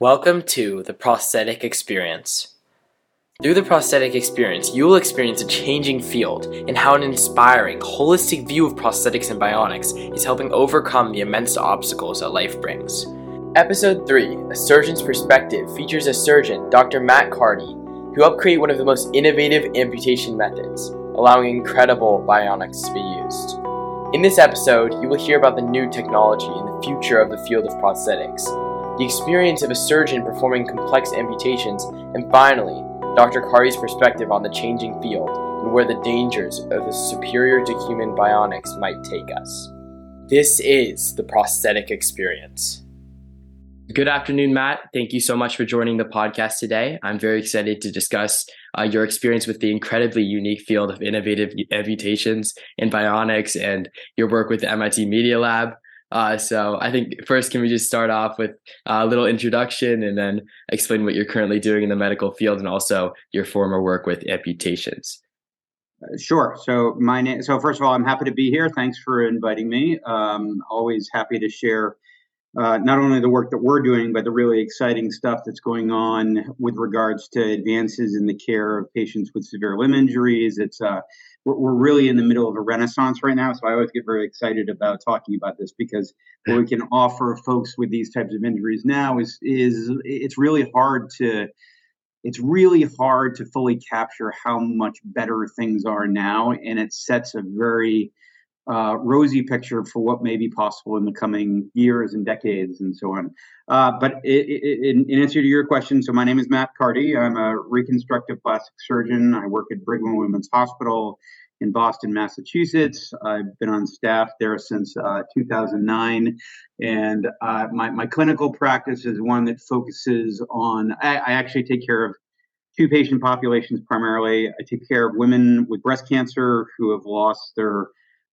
Welcome to the prosthetic experience. Through the prosthetic experience, you will experience a changing field and how an inspiring, holistic view of prosthetics and bionics is helping overcome the immense obstacles that life brings. Episode 3, A Surgeon's Perspective, features a surgeon, Dr. Matt Carty, who helped create one of the most innovative amputation methods, allowing incredible bionics to be used. In this episode, you will hear about the new technology and the future of the field of prosthetics, the experience of a surgeon performing complex amputations, and finally, Dr. Carty's perspective on the changing field and where the dangers of the superior to human bionics might take us. This is the prosthetic experience. Good afternoon, Matt. Thank you so much for joining the podcast today. I'm very excited to discuss uh, your experience with the incredibly unique field of innovative amputations and bionics and your work with the MIT Media Lab. Uh, so I think first, can we just start off with a little introduction and then explain what you're currently doing in the medical field and also your former work with amputations? Uh, sure. So my name. So first of all, I'm happy to be here. Thanks for inviting me. Um, always happy to share uh, not only the work that we're doing, but the really exciting stuff that's going on with regards to advances in the care of patients with severe limb injuries. It's uh, we're, really in the middle of a renaissance right now. So I always get very excited about talking about this because what we can offer folks with these types of injuries now is is it's really hard to it's really hard to fully capture how much better things are now, and it sets a very uh, rosy picture for what may be possible in the coming years and decades and so on. Uh, but it, it, in, in, answer to your question, so my name is Matt Carty. I'm a reconstructive plastic surgeon. I work at Brigham Women's Hospital in Boston, Massachusetts. I've been on staff there since uh, 2009. And uh, my, my clinical practice is one that focuses on, I, I actually take care of two patient populations primarily. I take care of women with breast cancer who have lost their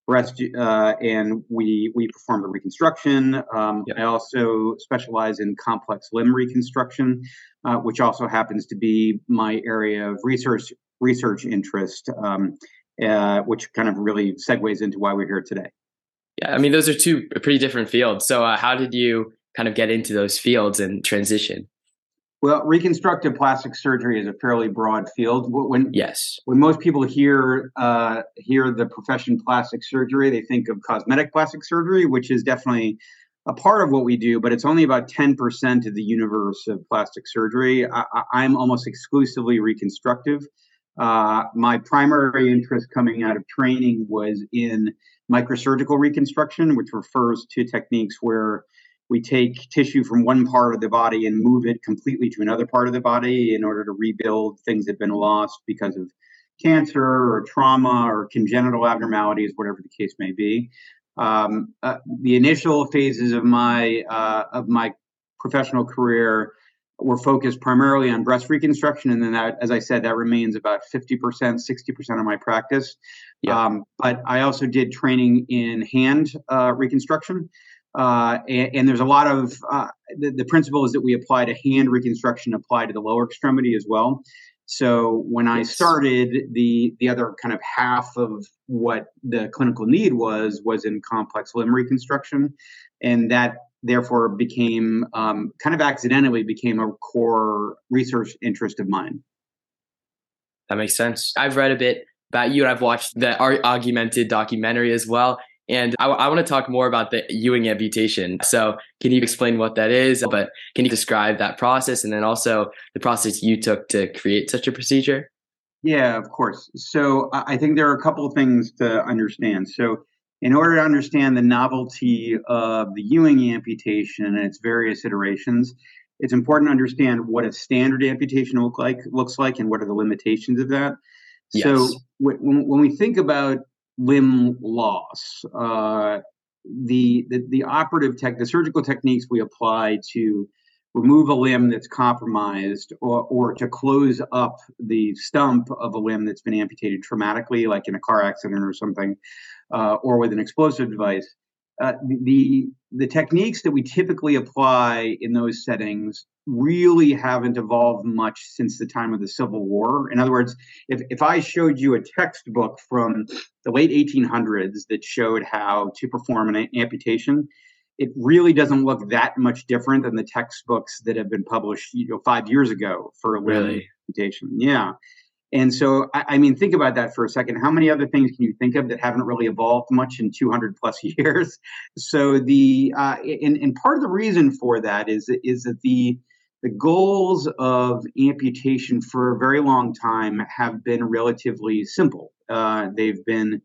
breast, uh, and we we perform the reconstruction. Um. I also specialize in complex limb reconstruction, uh, which also happens to be my area of research research interest, um, uh, which kind of really segues into why we're here today. Yeah, I mean those are two pretty different fields. So uh, how did you kind of get into those fields and transition? Well, reconstructive plastic surgery is a fairly broad field. When yes, when most people hear uh, hear the profession plastic surgery, they think of cosmetic plastic surgery, which is definitely a part of what we do, but it's only about ten percent of the universe of plastic surgery. I, am almost exclusively reconstructive. Uh, my primary interest coming out of training was in microsurgical reconstruction, which refers to techniques where we take tissue from one part of the body and move it completely to another part of the body in order to rebuild things that have been lost because of cancer or trauma or congenital abnormalities, whatever the case may be. Um, uh, the initial phases of my uh, of my professional career were focused primarily on breast reconstruction, and then that, as I said, that remains about fifty percent, sixty percent of my practice. Yeah. Um, but I also did training in hand uh, reconstruction. Uh, and, and, there's a lot of uh, the, the, principle is that we apply to hand reconstruction apply to the lower extremity as well. So when I started, the the other kind of half of what the clinical need was was in complex limb reconstruction, and that therefore became um, kind of accidentally became a core research interest of mine. That makes sense. I've read a bit about you, and I've watched the augmented documentary as well. And I, I want to talk more about the Ewing amputation. So, can you explain what that is? But can you describe that process and then also the process you took to create such a procedure? Yeah, of course. So, I think there are a couple of things to understand. So, in order to understand the novelty of the Ewing amputation and its various iterations, it's important to understand what a standard amputation look like looks like and what are the limitations of that. Yes. So, when, when we think about limb loss. Uh, the, the the operative tech, the surgical techniques we apply to remove a limb that's compromised or, or to close up the stump of a limb that's been amputated traumatically, like in a car accident or something, uh, or with an explosive device. Uh, the the techniques that we typically apply in those settings really haven't evolved much since the time of the Civil War. In other words, if, if I showed you a textbook from the late 1800s that showed how to perform an amputation, it really doesn't look that much different than the textbooks that have been published you know five years ago for a really implementation. Yeah. And so, I, I, mean, think about that for a second. How many other things can you think of that haven't really evolved much in 200 plus years? So the uh, and, and part of the reason for that is is that the the goals of amputation for a very long time have been relatively simple. Uh, they've been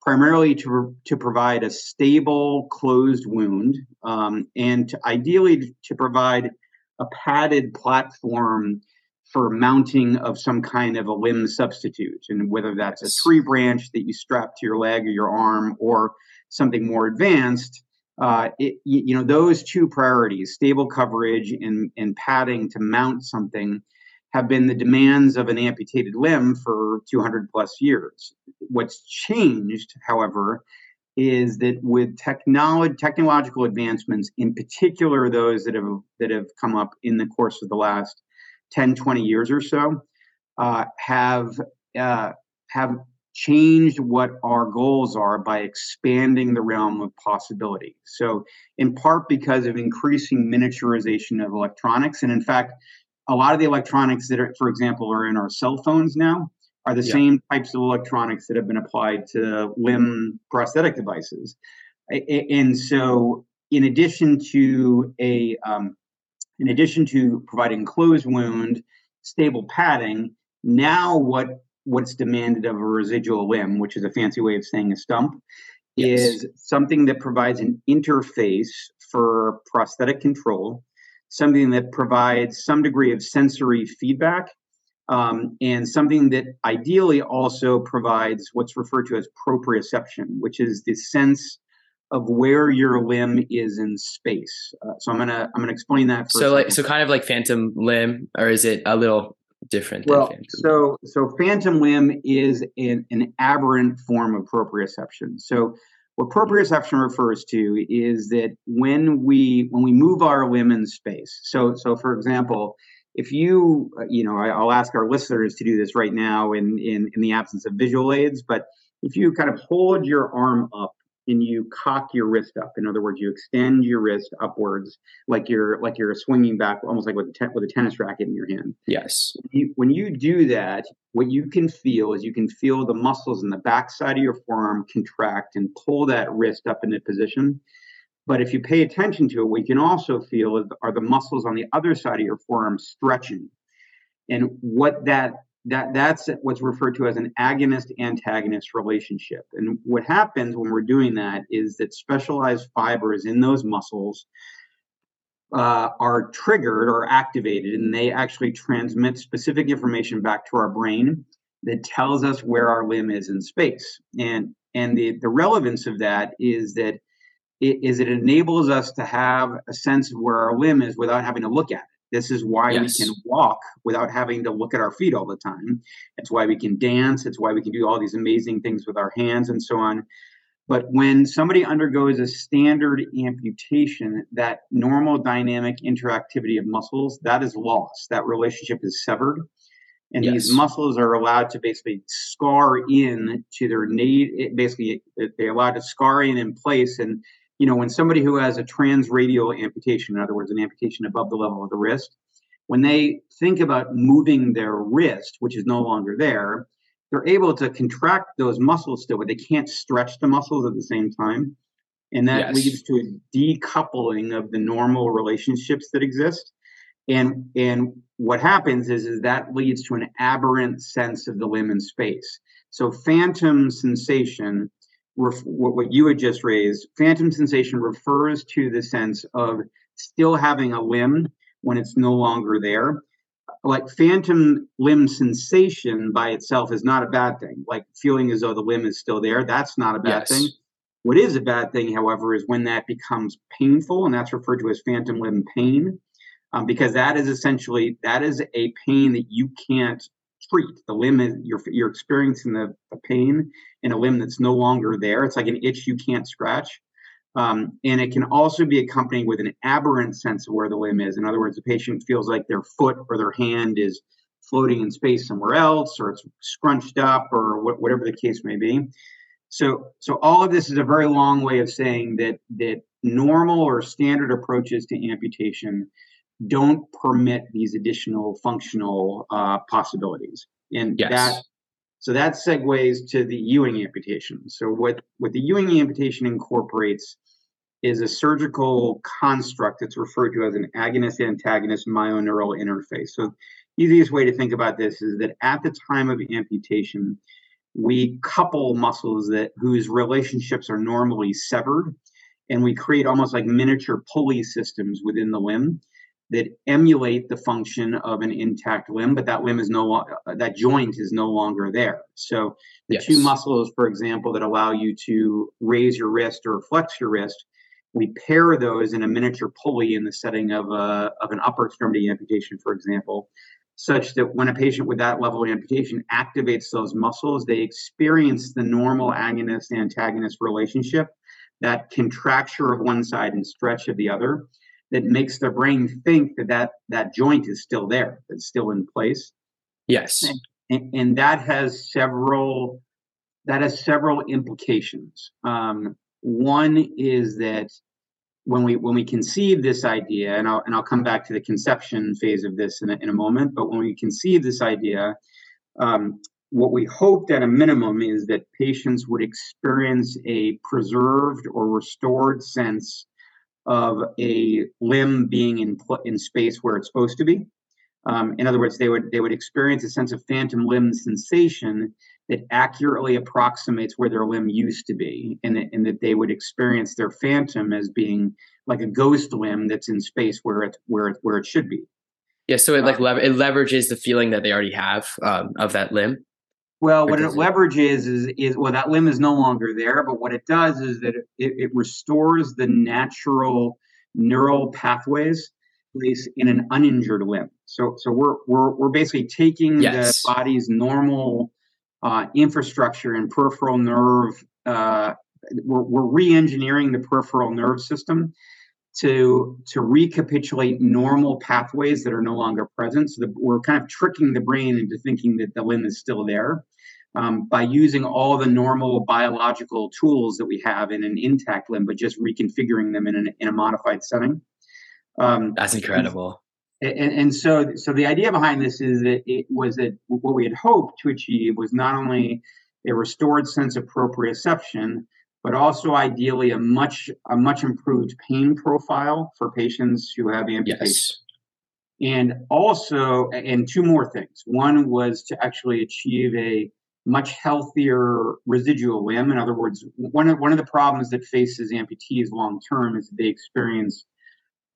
primarily to, to provide a stable closed wound um, and to, ideally to provide a padded platform for mounting of some kind of a limb substitute. And whether that's a tree branch that you strap to your leg or your arm or something more advanced uh, it, you know those two priorities stable coverage and, and padding to mount something have been the demands of an amputated limb for 200 plus years. What's changed, however, is that with technology, technological advancements, in particular those that have that have come up in the course of the last 10, 20 years or so, uh, have uh, have changed what our goals are by expanding the realm of possibility. So, in part because of increasing miniaturization of electronics, and in fact, a lot of the electronics that are, for example, are in our cell phones now are the yeah. same types of electronics that have been applied to limb prosthetic devices. And so, in addition to a, um, in addition to providing closed wound, stable padding, now what what's demanded of a residual limb, which is a fancy way of saying a stump, yes. is something that provides an interface for prosthetic control something that provides some degree of sensory feedback, um, and something that ideally also provides what's referred to as proprioception, which is the sense of where your limb is in space. Uh, so I'm gonna I'm gonna explain that. so like so kind of like phantom limb, or is it a little different? Well, so so phantom limb is an, an aberrant form of proprioception. So what proprioception refers to is that when we when we move our limb in space. So so for example, if you you know I, will ask our listeners to do this right now in, in in the absence of visual aids, but if you kind of hold your arm up and you cock your wrist up. In other words, you extend your wrist upwards, like you're like you're swinging back, almost like with a te- with a tennis racket in your hand. Yes. You, when you do that, what you can feel is you can feel the muscles in the backside of your forearm contract and pull that wrist up into position. But if you pay attention to it, what you can also feel are the muscles on the other side of your forearm stretching. And what that that that's what's referred to as an agonist antagonist relationship. And what happens when we're doing that is that specialized fibers in those muscles uh, are triggered or activated and they actually transmit specific information back to our brain that tells us where our limb is in space. And and the, the relevance of that is that it is it enables us to have a sense of where our limb is without having to look at it this is why yes. we can walk without having to look at our feet all the time. It's why we can dance. It's why we can do all these amazing things with our hands and so on. But when somebody undergoes a standard amputation, that normal dynamic interactivity of muscles, that is lost. That relationship is severed. And yes. these muscles are allowed to basically scar in to their need. Basically, they're allowed to scar in in place and you know, when somebody who has a transradial amputation, in other words, an amputation above the level of the wrist, when they think about moving their wrist, which is no longer there, they're able to contract those muscles still, but they can't stretch the muscles at the same time. And that yes. leads to a decoupling of the normal relationships that exist. And and what happens is, is that leads to an aberrant sense of the limb in space. So phantom sensation ref- what you had just raised, phantom sensation refers to the sense of still having a limb when it's no longer there. Like phantom limb sensation by itself is not a bad thing. Like feeling as though the limb is still there, that's not a bad yes. thing. What is a bad thing, however, is when that becomes painful, and that's referred to as phantom limb pain, um, because that is essentially that is a pain that you can't treat. The limb you're you're experiencing the, the pain in a limb that's no longer there. It's like an itch you can't scratch. Um, and it can also be accompanied with an aberrant sense of where the limb is. In other words, the patient feels like their foot or their hand is floating in space somewhere else, or it's scrunched up, or wh- whatever the case may be. So, so all of this is a very long way of saying that that normal or standard approaches to amputation don't permit these additional functional uh, possibilities, and yes. that so that segues to the Ewing amputation. So what what the Ewing amputation incorporates is a surgical construct that's referred to as an agonist antagonist myoneural interface. So easiest way to think about this is that at the time of amputation, we couple muscles that whose relationships are normally severed and we create almost like miniature pulley systems within the limb that emulate the function of an intact limb but that limb is no longer that joint is no longer there so the yes. two muscles for example that allow you to raise your wrist or flex your wrist we pair those in a miniature pulley in the setting of a of an upper extremity amputation for example such that when a patient with that level of amputation activates those muscles, they experience the normal agonist antagonist relationship, that contracture of one side and stretch of the other, that makes their brain think that that, that joint is still there, that's still in place. Yes. And, and that has several that has several implications. Um, one is that when we when we conceive this idea, and I'll and I'll come back to the conception phase of this in a, in a moment, but when we conceive this idea, um, what we hoped at a minimum is that patients would experience a preserved or restored sense of a limb being in in space where it's supposed to be. Um, in other words, they would they would experience a sense of phantom limb sensation that accurately approximates where their limb used to be, and, and that they would experience their phantom as being like a ghost limb that's in space where it where it, where it should be. Yeah, so it like uh, it leverages the feeling that they already have um, of that limb. Well, what it, leverages is is well that limb is no longer there, but what it does is that it, it restores the natural neural pathways place in an uninjured limb. So so we're we're we're basically taking yes. the body's normal uh, infrastructure and peripheral nerve. Uh, we're, we're re-engineering the peripheral nerve system to to recapitulate normal pathways that are no longer present. So that we're kind of tricking the brain into thinking that the limb is still there um, by using all the normal biological tools that we have in an intact limb, but just reconfiguring them in, an, in a modified setting. Um, That's incredible and, and so so the idea behind this is that it was that what we had hoped to achieve was not only a restored sense of proprioception but also ideally a much a much improved pain profile for patients who have amputation yes. and also and two more things one was to actually achieve a much healthier residual limb in other words one of, one of the problems that faces amputees long term is they experience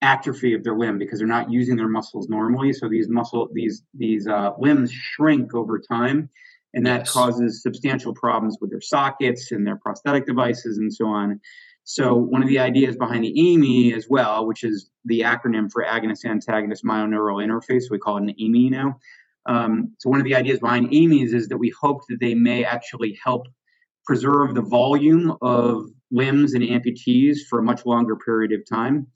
atrophy of their limb because they're not using their muscles normally. So these muscle these these uh, limbs shrink over time, and that yes. causes substantial problems with their sockets and their prosthetic devices and so on. So one of the ideas behind the AAMI as well, which is the acronym for agonist antagonist myoneural interface, we call it an AAMI now. Um, so one of the ideas behind AAMIs is that we hope that they may actually help preserve the volume of limbs and amputees for a much longer period of time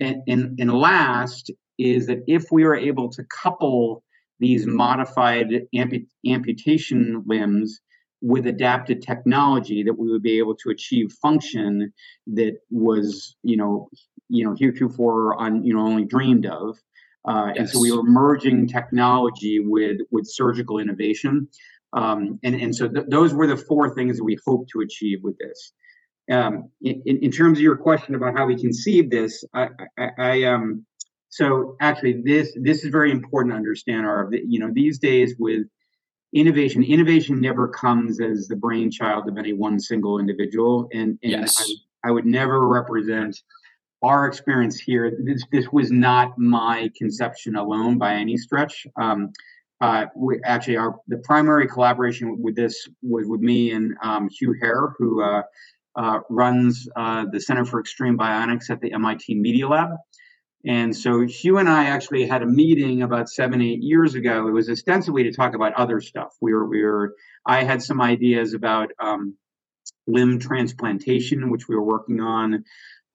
and, and, and last is that if we are able to couple these modified ampu- amputation limbs with adapted technology that we would be able to achieve function that was you know you know heretofore on you know only dreamed of. Uh, yes. and so we were merging technology with with surgical innovation. Um, and and so th- those were the four things that we hope to achieve with this. Um, in, in, terms of your question about how we conceive this, I, I, I, um, so actually this this is very important to understand. Our you know these days with innovation, innovation never comes as the brainchild of any one single individual, and, and yes. I, I would never represent our experience here. This this was not my conception alone by any stretch. Um, uh, we, actually, our the primary collaboration with this was with me and um, Hugh Herr, who uh, uh, runs uh, the Center for Extreme Bionics at the MIT Media Lab. And so Hugh and I actually had a meeting about seven, eight years ago. It was ostensibly to talk about other stuff. We were, we were, I had some ideas about um, limb transplantation, which we were working on,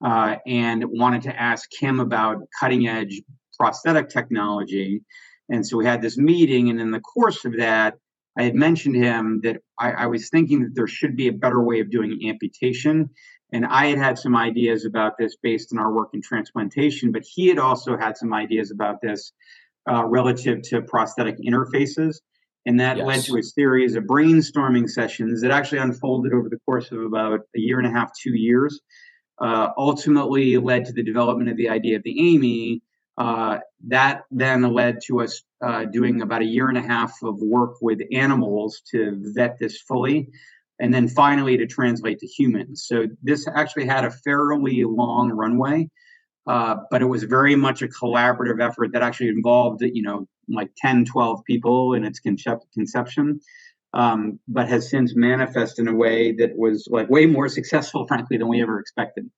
uh, and wanted to ask him about cutting edge prosthetic technology. And so we had this meeting, and in the course of that, I had mentioned to him that I, I, was thinking that there should be a better way of doing amputation. And I had had some ideas about this based on our work in transplantation, but he had also had some ideas about this uh, relative to prosthetic interfaces. And that yes. led to a series of brainstorming sessions that actually unfolded over the course of about a year and a half, two years. Uh, ultimately led to the development of the idea of the AAMI, uh, that then led to us uh, doing about a year and a half of work with animals to vet this fully, and then finally to translate to humans. So this actually had a fairly long runway, uh, but it was very much a collaborative effort that actually involved, you know, like 10, 12 people in its concept- conception. Um, but has since manifested in a way that was like way more successful, frankly, than we ever expected.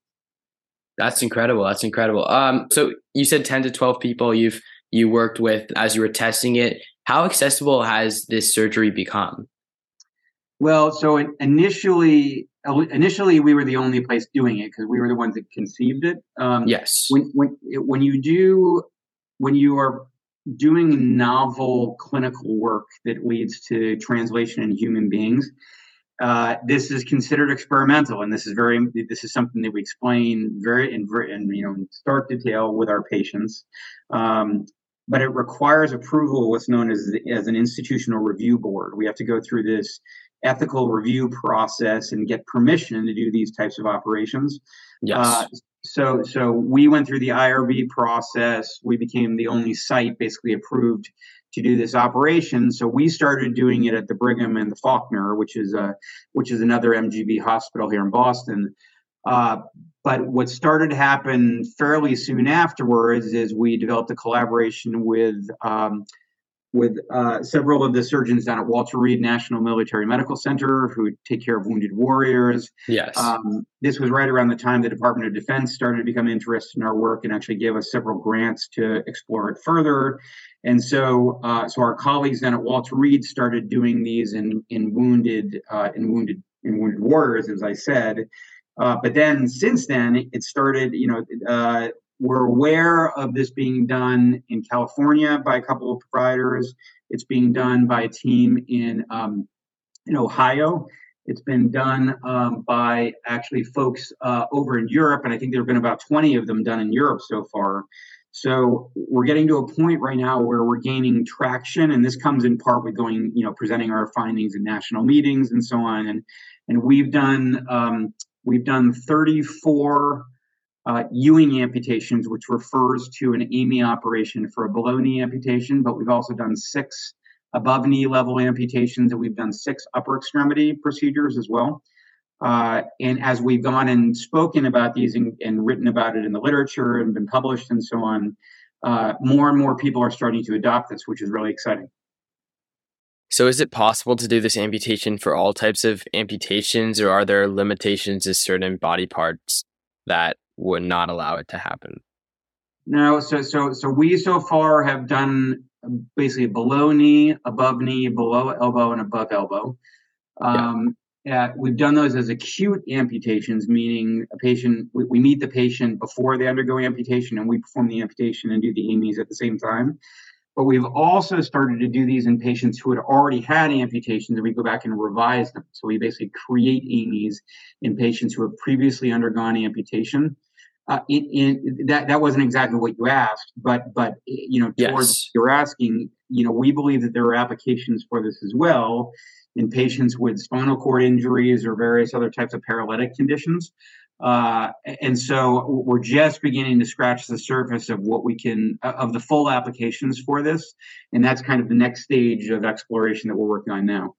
That's incredible. That's incredible. Um, so you said 10 to 12 people you've you worked with as you were testing it. How accessible has this surgery become? Well, so initially, initially we were the only place doing it because we were the ones that conceived it. Um, yes. When when when you do when you are doing novel clinical work that leads to translation in human beings, uh, this is considered experimental, and this is very this is something that we explain very in, in you know in stark detail with our patients. Um, but it requires approval of what's known as as an institutional review board. We have to go through this ethical review process and get permission to do these types of operations. Yes. Uh, so so we went through the IRB process. We became the only site basically approved to do this operation. So we started doing it at the Brigham and the Faulkner, which is a which is another MGB hospital here in Boston. Uh, but what started to happen fairly soon afterwards is we developed a collaboration with um, with uh, several of the surgeons down at Walter Reed National Military Medical Center who take care of wounded warriors. Yes. Um, this was right around the time the Department of Defense started to become interested in our work and actually gave us several grants to explore it further. And so, uh, so our colleagues then at Walter Reed started doing these in in wounded uh, in wounded in wounded warriors, as I said. Uh, but then since then, it started. You know, uh, we're aware of this being done in California by a couple of providers. It's being done by a team in um, in Ohio. It's been done um, by actually folks uh, over in Europe, and I think there have been about 20 of them done in Europe so far. So we're getting to a point right now where we're gaining traction, and this comes in part with going, you know, presenting our findings in national meetings and so on. And and we've done um, we've done 34 uh, Ewing amputations, which refers to an AAMI operation for a below knee amputation, but we've also done six above knee level amputations, and we've done six upper extremity procedures as well. Uh, and as we've gone and spoken about these and, and, written about it in the literature and been published and so on, uh, more and more people are starting to adopt this, which is really exciting. So, is it possible to do this amputation for all types of amputations, or are there limitations to certain body parts that would not allow it to happen? No, so so so we so far have done basically below knee, above knee, below elbow, and above elbow. Um, uh, we've done those as acute amputations, meaning a patient, we, we, meet the patient before they undergo amputation and we perform the amputation and do the AAMIs at the same time. But we've also started to do these in patients who had already had amputations and we go back and revise them. So we basically create AAMIs in patients who have previously undergone amputation. Uh, in, in, that that wasn't exactly what you asked, but but you know towards yes. you're asking, you know, we believe that there are applications for this as well in patients with spinal cord injuries or various other types of paralytic conditions. Uh, and so we're just beginning to scratch the surface of what we can, of the full applications for this. And that's kind of the next stage of exploration that we're working on now.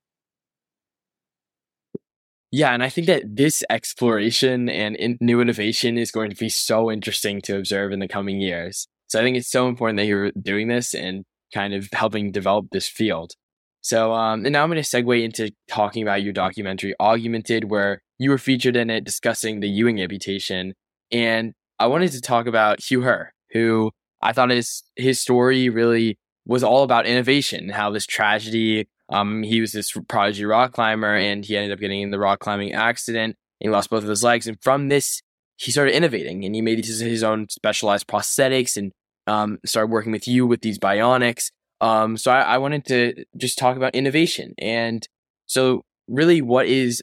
Yeah, and I think that this exploration and in new innovation is going to be so interesting to observe in the coming years. So I think it's so important that you're doing this and kind of helping develop this field. So, um, and now I'm going to segue into talking about your documentary, Augmented, where you were featured in it discussing the Ewing amputation. And I wanted to talk about Hugh Herr, who I thought his his story really was all about innovation, how this tragedy. Um, he was this prodigy rock climber, and he ended up getting in the rock climbing accident. And he lost both of his legs, and from this, he started innovating, and he made his, his own specialized prosthetics, and um, started working with you with these bionics. Um, so I, I wanted to just talk about innovation. And so, really, what is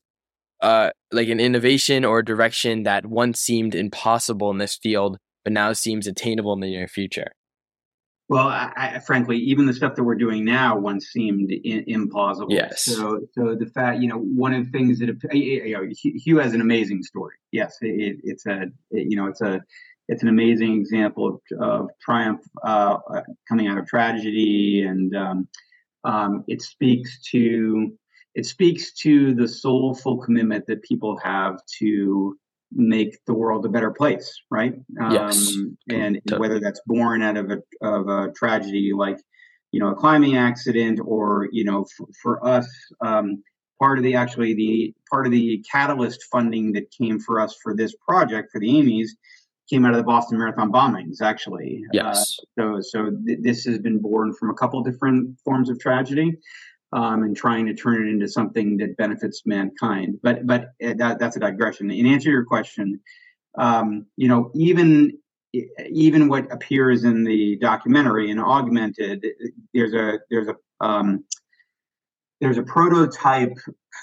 uh, like an innovation or direction that once seemed impossible in this field, but now seems attainable in the near future? Well, I, I, frankly, even the stuff that we're doing now once seemed in, implausible. Yes. So, so the fact, you know, one of the things that you know, Hugh has an amazing story. Yes, it, it's a, it, you know, it's a, it's an amazing example of, of triumph uh, coming out of tragedy, and um, um, it speaks to, it speaks to the soulful commitment that people have to make the world a better place, right? Yes. Um, and whether that's born out of a of a tragedy like you know a climbing accident, or you know for, for us, um, part of the actually the part of the catalyst funding that came for us for this project for the AAMIs came out of the Boston Marathon bombings, actually. Yes. Uh, so so th- this has been born from a couple different forms of tragedy um, and trying to turn it into something that benefits mankind. But but uh, that, that's a digression. In answer to your question, um, you know, even even what appears in the documentary and augmented, there's a there's a um, there's a prototype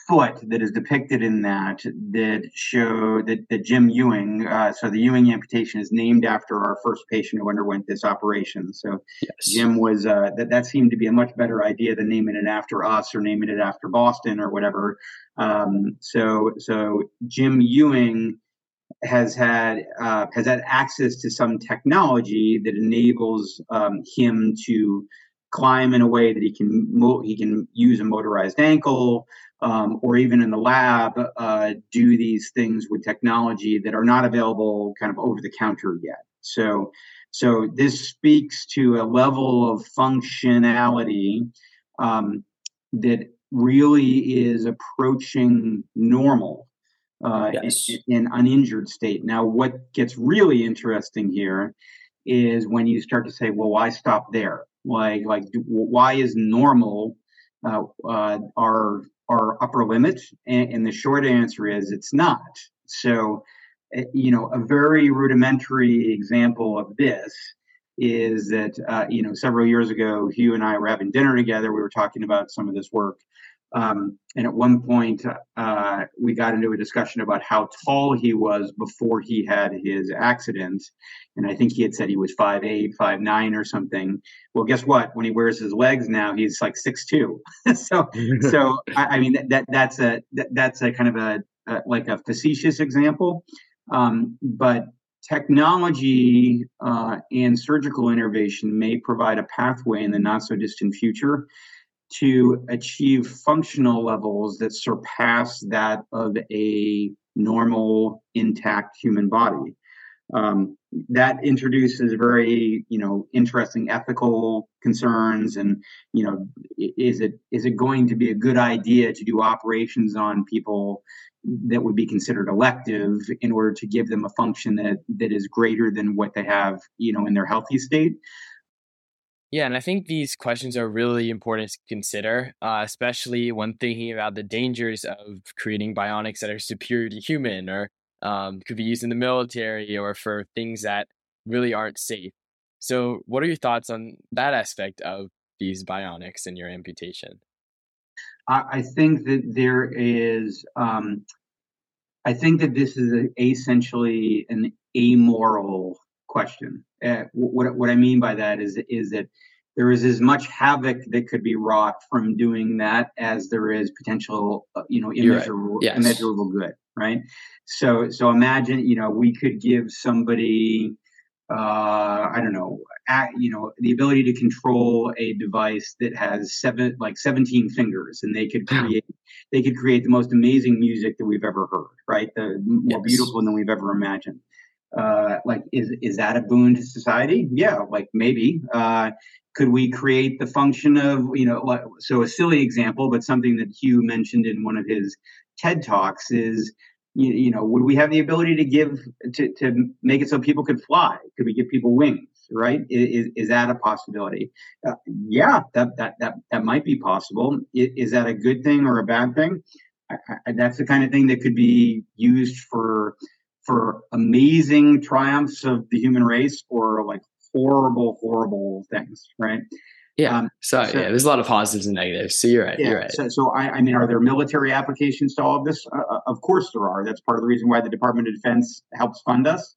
foot that is depicted in that that show that, that Jim Ewing, uh, so the Ewing amputation is named after our first patient who underwent this operation. So yes. Jim was uh, that that seemed to be a much better idea than naming it after us or naming it after Boston or whatever. Um, so so Jim Ewing has had uh, has had access to some technology that enables um, him to climb in a way that he can mo- he can use a motorized ankle um, or even in the lab uh, do these things with technology that are not available kind of over the counter yet. So so this speaks to a level of functionality um, that really is approaching normal uh, yes. in, in uninjured state. Now what gets really interesting here is when you start to say well why stop there like like why is normal uh, uh, our our upper limit? And, and, the short answer is it's not. So eh, you know a very rudimentary example of this is that uh, you know several years ago hugh and i were having dinner together. We were talking about some of this work um, and at one point, uh, we got into a discussion about how tall he was before he had his accident. And I think he had said he was five eight, five nine, or something. Well, guess what? When he wears his legs now, he's like six two. so, so I, I, mean that, that that's a that, that's a kind of a, a like a facetious example. Um, but technology uh, and surgical innovation may provide a pathway in the not so distant future to achieve functional levels that surpass that of a normal intact human body. Um, that introduces very you know interesting ethical concerns and you know is it is it going to be a good idea to do operations on people that would be considered elective in order to give them a function that that is greater than what they have you know in their healthy state yeah, and I think these questions are really important to consider, uh, especially when thinking about the dangers of creating bionics that are superior to human or um, could be used in the military or for things that really aren't safe. So, what are your thoughts on that aspect of these bionics and your amputation? I, think that there is, um, I think that this is essentially an amoral question. Uh, what what I mean by that is is that there is as much havoc that could be wrought from doing that as there is potential, uh, you know, immeasurable right. yes. immeasurable good, right? So so imagine, you know, we could give somebody uh, I don't know, at, you know, the ability to control a device that has seven, like 17 fingers, and they could create, they could create the most amazing music that we've ever heard, right? The more yes. beautiful than we've ever imagined uh, like is is that a boon to society? Yeah like maybe. Uh, could we create the function of you know so a silly example but something that hugh mentioned in one of his ted talks is you, you know would we have the ability to give to, to make it so people could fly? Could we give people wings right? Is, is that a possibility? Uh, yeah that, that that that might be possible. Is, is that a good thing or a bad thing? I, I, that's the kind of thing that could be used for for amazing triumphs of the human race or like horrible, horrible things, right? Yeah. Um, so, so, yeah, there's a lot of positives and negatives. So you're right. Yeah, you're right. So, so I, I, mean, are there military applications to all of this? Uh, uh, of course there are. That's part of the reason why the Department of Defense helps fund us.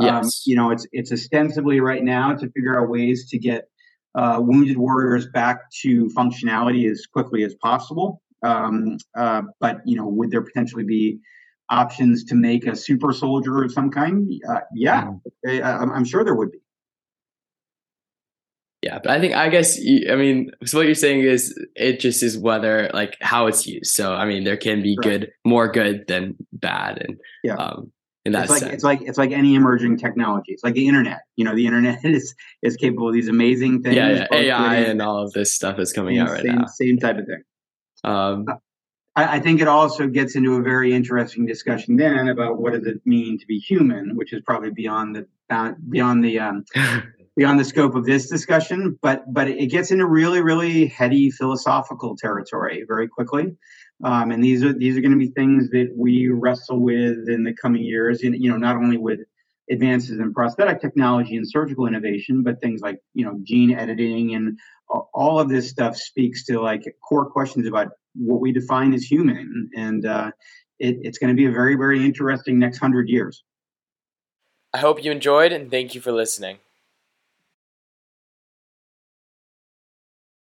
Um, yes. Um, you know, it's it's ostensibly right now to figure out ways to get uh, wounded warriors back to functionality as quickly as possible. Um, uh, but you know, would there potentially be options to make a super soldier of some kind? Uh, yeah, mm. I, am sure there would be. Yeah, but I think I guess I mean so what you're saying is it just is whether like how it's used. So I mean there can be right. good, more good than bad, and yeah. Um, in that it's like sense. it's like it's like any emerging technology. It's like the internet. You know, the internet is is capable of these amazing things. Yeah, yeah. AI and all of this stuff is coming out right same, now. Same type of thing. Um, I, I, think it also gets into a very interesting discussion then about what does it mean to be human, which is probably beyond the uh, beyond the um, beyond the scope of this discussion, but but it gets into really really heady philosophical territory very quickly. Um, and these are these are going to be things that we wrestle with in the coming years. And you know, not only with advances in prosthetic technology and surgical innovation, but things like you know gene editing and all of this stuff speaks to like core questions about what we define as human. And uh, it, it's going to be a very very interesting next hundred years. I hope you enjoyed and thank you for listening.